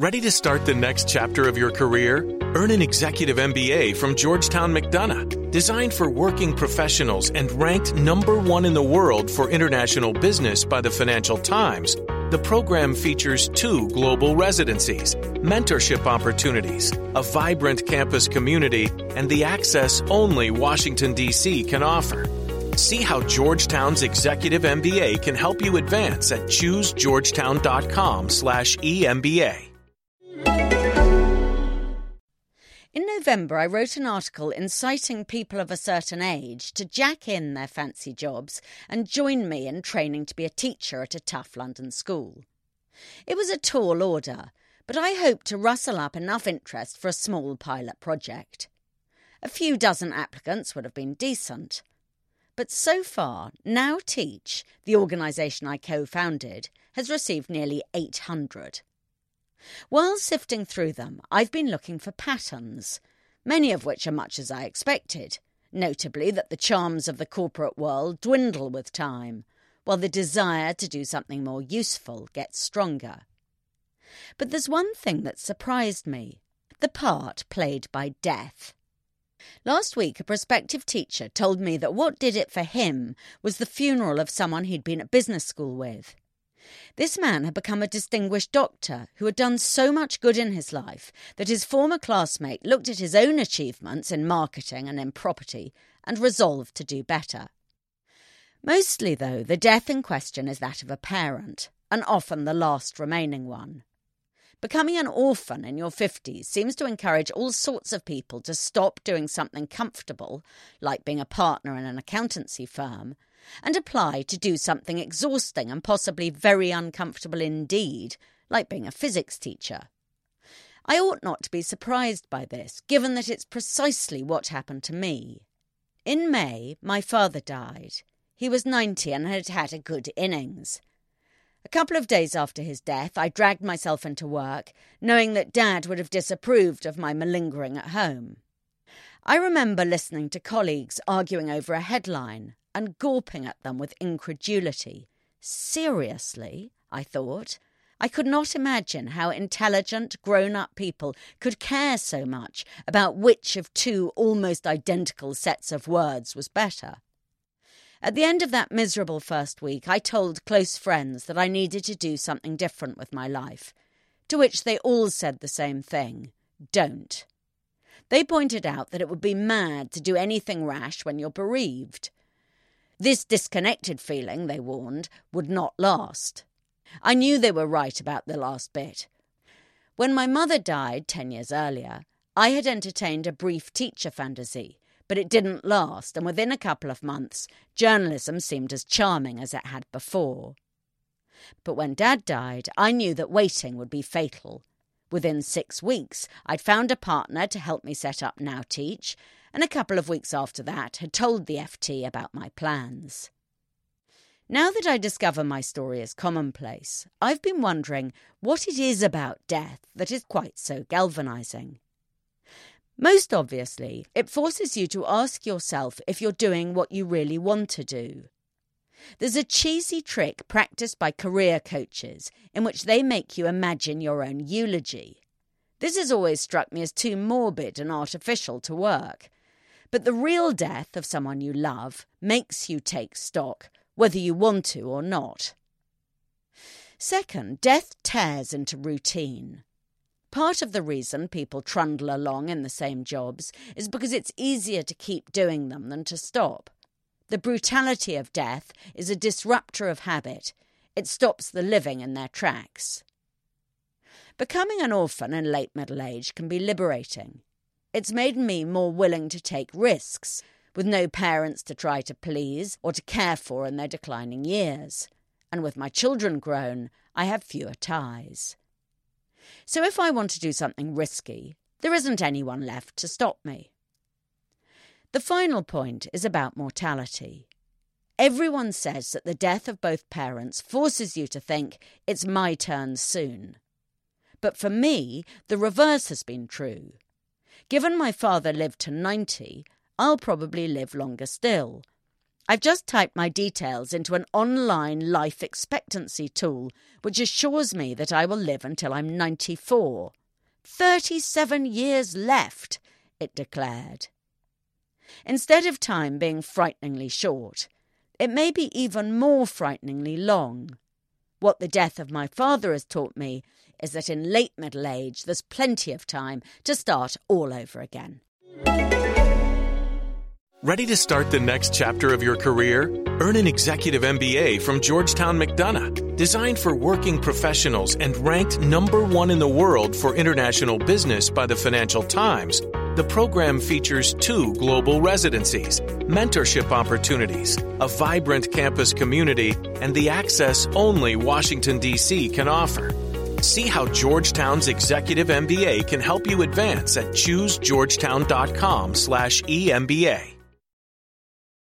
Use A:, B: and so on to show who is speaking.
A: Ready to start the next chapter of your career? Earn an executive MBA from Georgetown McDonough, designed for working professionals and ranked number one in the world for international business by the Financial Times. The program features two global residencies, mentorship opportunities, a vibrant campus community, and the access only Washington, D.C. can offer. See how Georgetown's Executive MBA can help you advance at choosegeorgetown.com
B: In November, I wrote an article inciting people of a certain age to jack in their fancy jobs and join me in training to be a teacher at a tough London school. It was a tall order, but I hoped to rustle up enough interest for a small pilot project. A few dozen applicants would have been decent. But so far, Now Teach, the organisation I co founded, has received nearly 800. While sifting through them, I've been looking for patterns, many of which are much as I expected, notably that the charms of the corporate world dwindle with time, while the desire to do something more useful gets stronger. But there's one thing that surprised me the part played by death. Last week, a prospective teacher told me that what did it for him was the funeral of someone he'd been at business school with. This man had become a distinguished doctor who had done so much good in his life that his former classmate looked at his own achievements in marketing and in property and resolved to do better. Mostly, though, the death in question is that of a parent, and often the last remaining one. Becoming an orphan in your 50s seems to encourage all sorts of people to stop doing something comfortable, like being a partner in an accountancy firm, and apply to do something exhausting and possibly very uncomfortable indeed, like being a physics teacher. I ought not to be surprised by this, given that it's precisely what happened to me. In May, my father died. He was 90 and had had a good innings. A couple of days after his death, I dragged myself into work, knowing that Dad would have disapproved of my malingering at home. I remember listening to colleagues arguing over a headline and gawping at them with incredulity. Seriously? I thought. I could not imagine how intelligent, grown up people could care so much about which of two almost identical sets of words was better. At the end of that miserable first week, I told close friends that I needed to do something different with my life, to which they all said the same thing don't. They pointed out that it would be mad to do anything rash when you're bereaved. This disconnected feeling, they warned, would not last. I knew they were right about the last bit. When my mother died ten years earlier, I had entertained a brief teacher fantasy, but it didn't last, and within a couple of months, journalism seemed as charming as it had before. But when Dad died, I knew that waiting would be fatal. Within six weeks, I'd found a partner to help me set up Now Teach, and a couple of weeks after that had told the FT about my plans. Now that I discover my story is commonplace, I've been wondering what it is about death that is quite so galvanizing. Most obviously, it forces you to ask yourself if you're doing what you really want to do. There's a cheesy trick practiced by career coaches in which they make you imagine your own eulogy. This has always struck me as too morbid and artificial to work, but the real death of someone you love makes you take stock, whether you want to or not. Second, death tears into routine. Part of the reason people trundle along in the same jobs is because it's easier to keep doing them than to stop. The brutality of death is a disruptor of habit. It stops the living in their tracks. Becoming an orphan in late middle age can be liberating. It's made me more willing to take risks, with no parents to try to please or to care for in their declining years. And with my children grown, I have fewer ties. So if I want to do something risky, there isn't anyone left to stop me. The final point is about mortality. Everyone says that the death of both parents forces you to think it's my turn soon. But for me, the reverse has been true. Given my father lived to 90, I'll probably live longer still. I've just typed my details into an online life expectancy tool, which assures me that I will live until I'm 94. 37 years left, it declared. Instead of time being frighteningly short, it may be even more frighteningly long. What the death of my father has taught me is that in late middle age there's plenty of time to start all over again.
A: Ready to start the next chapter of your career? Earn an executive MBA from Georgetown McDonough, designed for working professionals and ranked number one in the world for international business by the Financial Times. The program features two global residencies, mentorship opportunities, a vibrant campus community, and the access only Washington, D.C. can offer. See how Georgetown's Executive MBA can help you advance at choosegeorgetown.com slash EMBA.